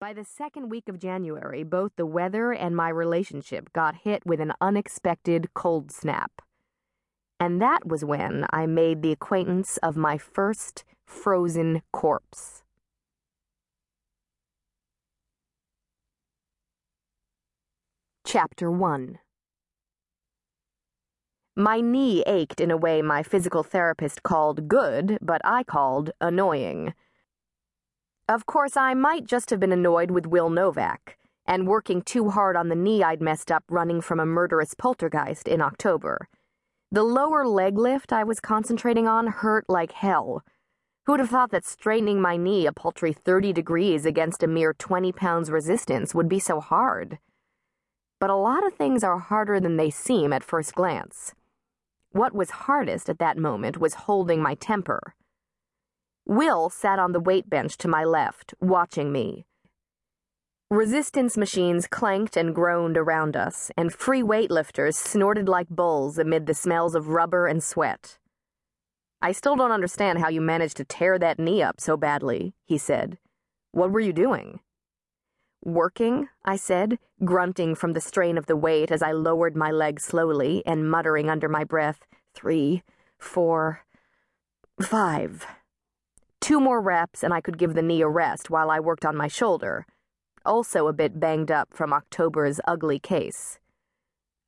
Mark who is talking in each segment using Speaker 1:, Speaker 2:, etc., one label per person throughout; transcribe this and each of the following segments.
Speaker 1: By the second week of January, both the weather and my relationship got hit with an unexpected cold snap. And that was when I made the acquaintance of my first frozen corpse. Chapter 1 My knee ached in a way my physical therapist called good, but I called annoying. Of course, I might just have been annoyed with Will Novak and working too hard on the knee I'd messed up running from a murderous poltergeist in October. The lower leg lift I was concentrating on hurt like hell. Who'd have thought that straightening my knee a paltry 30 degrees against a mere 20 pounds resistance would be so hard? But a lot of things are harder than they seem at first glance. What was hardest at that moment was holding my temper. Will sat on the weight bench to my left, watching me. Resistance machines clanked and groaned around us, and free weightlifters snorted like bulls amid the smells of rubber and sweat. I still don't understand how you managed to tear that knee up so badly, he said. What were you doing? Working, I said, grunting from the strain of the weight as I lowered my leg slowly and muttering under my breath, three, four, five. Two more reps, and I could give the knee a rest while I worked on my shoulder, also a bit banged up from October's ugly case.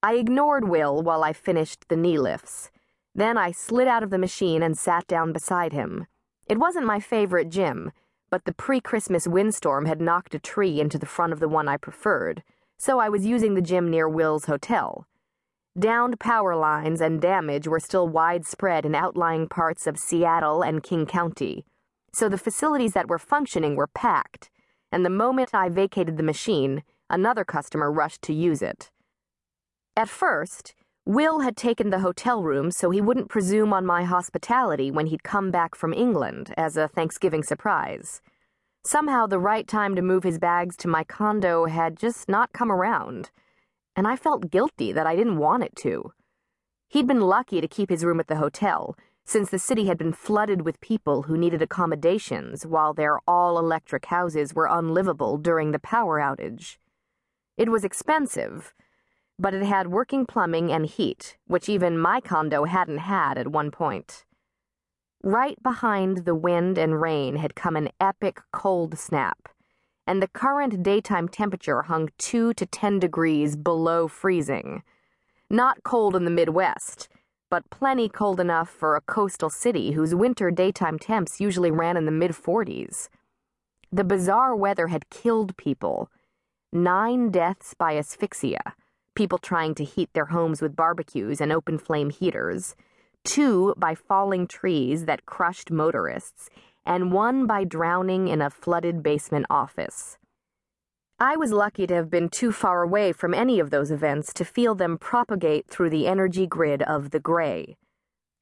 Speaker 1: I ignored Will while I finished the knee lifts. Then I slid out of the machine and sat down beside him. It wasn't my favorite gym, but the pre Christmas windstorm had knocked a tree into the front of the one I preferred, so I was using the gym near Will's hotel. Downed power lines and damage were still widespread in outlying parts of Seattle and King County so the facilities that were functioning were packed, and the moment I vacated the machine, another customer rushed to use it. At first, Will had taken the hotel room so he wouldn't presume on my hospitality when he'd come back from England as a Thanksgiving surprise. Somehow, the right time to move his bags to my condo had just not come around, and I felt guilty that I didn't want it to. He'd been lucky to keep his room at the hotel since the city had been flooded with people who needed accommodations while their all electric houses were unlivable during the power outage. It was expensive, but it had working plumbing and heat, which even my condo hadn't had at one point. Right behind the wind and rain had come an epic cold snap, and the current daytime temperature hung 2 to 10 degrees below freezing. Not cold in the Midwest but plenty cold enough for a coastal city whose winter daytime temps usually ran in the mid 40s. The bizarre weather had killed people. Nine deaths by asphyxia, people trying to heat their homes with barbecues and open flame heaters, two by falling trees that crushed motorists, and one by drowning in a flooded basement office. I was lucky to have been too far away from any of those events to feel them propagate through the energy grid of the gray.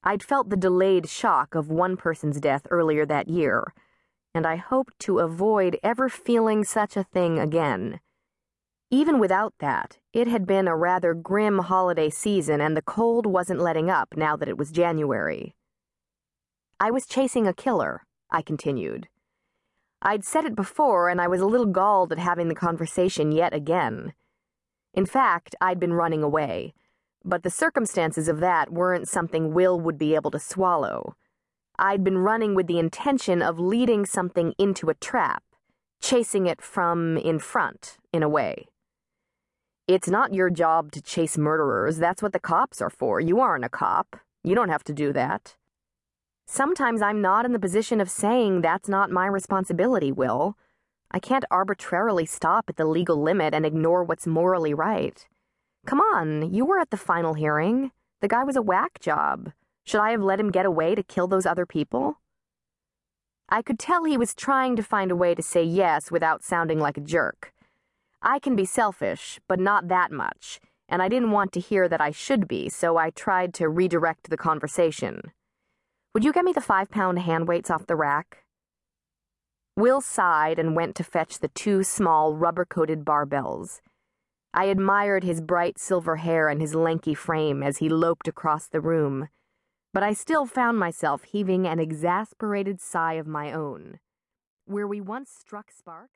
Speaker 1: I'd felt the delayed shock of one person's death earlier that year, and I hoped to avoid ever feeling such a thing again. Even without that, it had been a rather grim holiday season, and the cold wasn't letting up now that it was January. I was chasing a killer, I continued. I'd said it before, and I was a little galled at having the conversation yet again. In fact, I'd been running away, but the circumstances of that weren't something Will would be able to swallow. I'd been running with the intention of leading something into a trap, chasing it from in front, in a way. It's not your job to chase murderers. That's what the cops are for. You aren't a cop. You don't have to do that. Sometimes I'm not in the position of saying that's not my responsibility, Will. I can't arbitrarily stop at the legal limit and ignore what's morally right. Come on, you were at the final hearing. The guy was a whack job. Should I have let him get away to kill those other people? I could tell he was trying to find a way to say yes without sounding like a jerk. I can be selfish, but not that much, and I didn't want to hear that I should be, so I tried to redirect the conversation. Would you get me the five pound hand weights off the rack? Will sighed and went to fetch the two small rubber coated barbells. I admired his bright silver hair and his lanky frame as he loped across the room, but I still found myself heaving an exasperated sigh of my own. Where we once struck sparks,